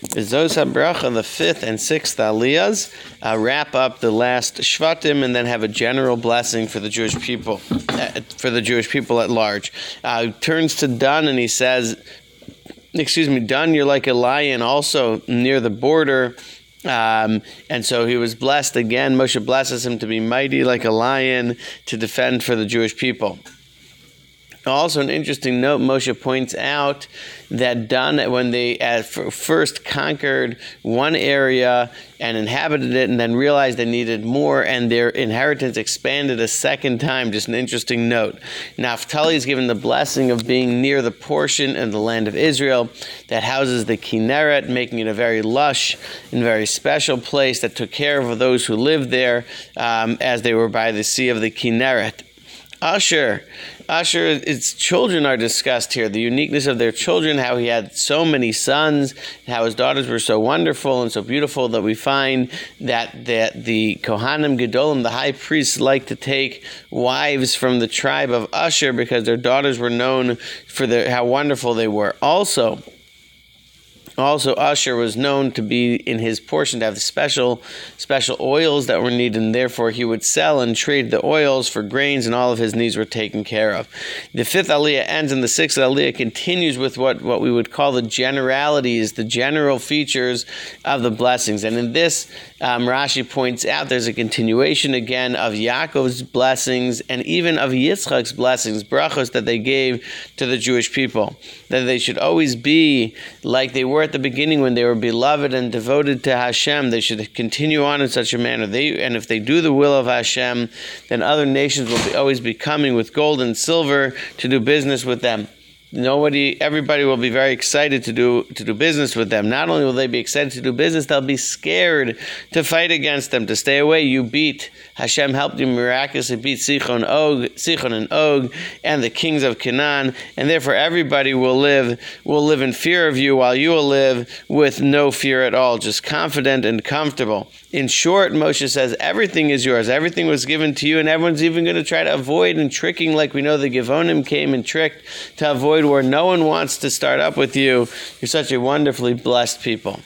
Zos HaBracha, the fifth and sixth Aliyahs, uh, wrap up the last Shvatim and then have a general blessing for the Jewish people, uh, for the Jewish people at large. Uh, turns to Dan and he says, excuse me, Dan, you're like a lion also near the border. Um, and so he was blessed again. Moshe blesses him to be mighty like a lion to defend for the Jewish people. Also, an interesting note: Moshe points out that Dan, when they at first conquered one area and inhabited it, and then realized they needed more, and their inheritance expanded a second time. Just an interesting note. Naphtali is given the blessing of being near the portion in the land of Israel that houses the Kinneret, making it a very lush and very special place that took care of those who lived there um, as they were by the sea of the Kinneret. Asher, Usher, its children are discussed here. The uniqueness of their children, how he had so many sons, how his daughters were so wonderful and so beautiful that we find that, that the Kohanim Gedolim, the high priests, like to take wives from the tribe of Usher because their daughters were known for their, how wonderful they were. Also, also, Asher was known to be in his portion to have special special oils that were needed, and therefore he would sell and trade the oils for grains, and all of his needs were taken care of. The fifth aliyah ends, and the sixth aliyah continues with what, what we would call the generalities, the general features of the blessings. And in this, um, Rashi points out there's a continuation again of Yaakov's blessings and even of Yitzchak's blessings, brachos that they gave to the Jewish people, that they should always be like they were at the beginning when they were beloved and devoted to Hashem. They should continue on in such a manner. They and if they do the will of Hashem, then other nations will be, always be coming with gold and silver to do business with them nobody everybody will be very excited to do to do business with them. Not only will they be excited to do business they'll be scared to fight against them to stay away. You beat Hashem helped you miraculously beat Sichon Og Sichon and Og and the kings of Canaan and therefore everybody will live will live in fear of you while you will live with no fear at all just confident and comfortable. In short Moshe says everything is yours. Everything was given to you and everyone's even going to try to avoid and tricking like we know the Givonim came and tricked to avoid where no one wants to start up with you. You're such a wonderfully blessed people.